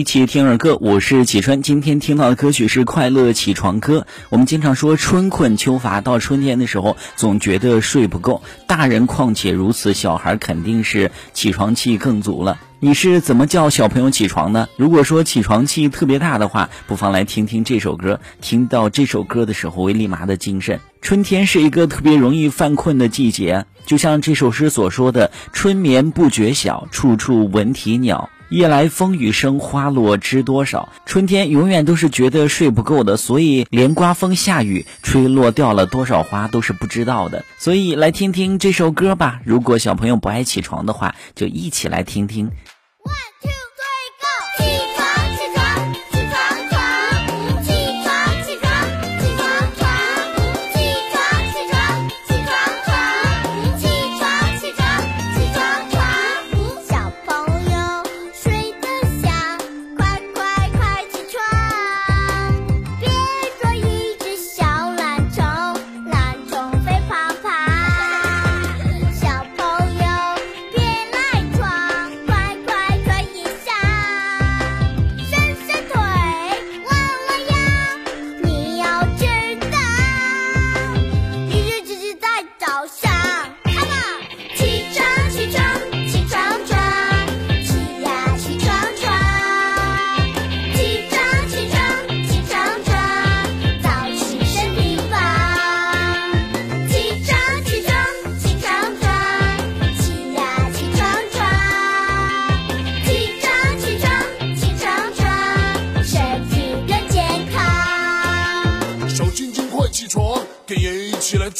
一起听儿歌，我是启川。今天听到的歌曲是《快乐起床歌》。我们经常说春困秋乏，到春天的时候总觉得睡不够，大人况且如此，小孩肯定是起床气更足了。你是怎么叫小朋友起床呢？如果说起床气特别大的话，不妨来听听这首歌。听到这首歌的时候，会立马的精神。春天是一个特别容易犯困的季节，就像这首诗所说的：“春眠不觉晓，处处闻啼鸟。”夜来风雨声，花落知多少。春天永远都是觉得睡不够的，所以连刮风下雨，吹落掉了多少花都是不知道的。所以来听听这首歌吧。如果小朋友不爱起床的话，就一起来听听。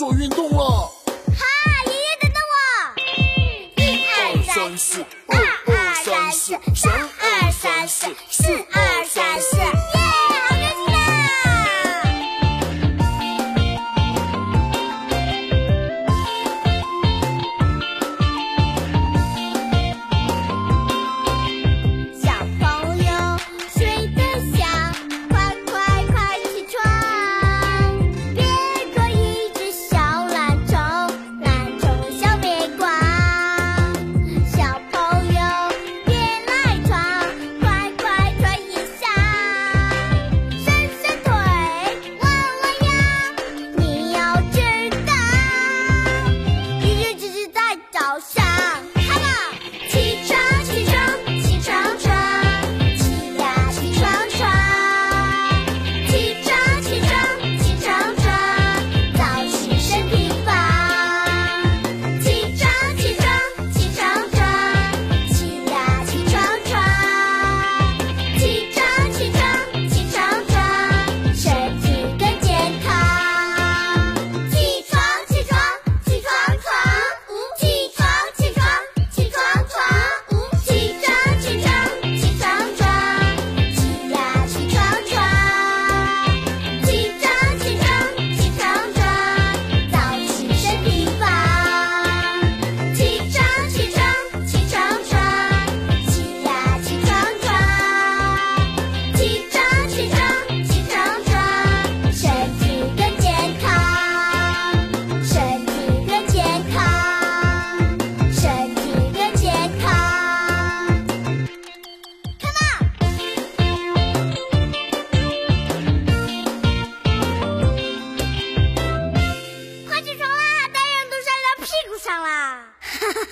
做运动了！哈，爷爷等等我！一二三四，二二三四，三二三四，四二三四。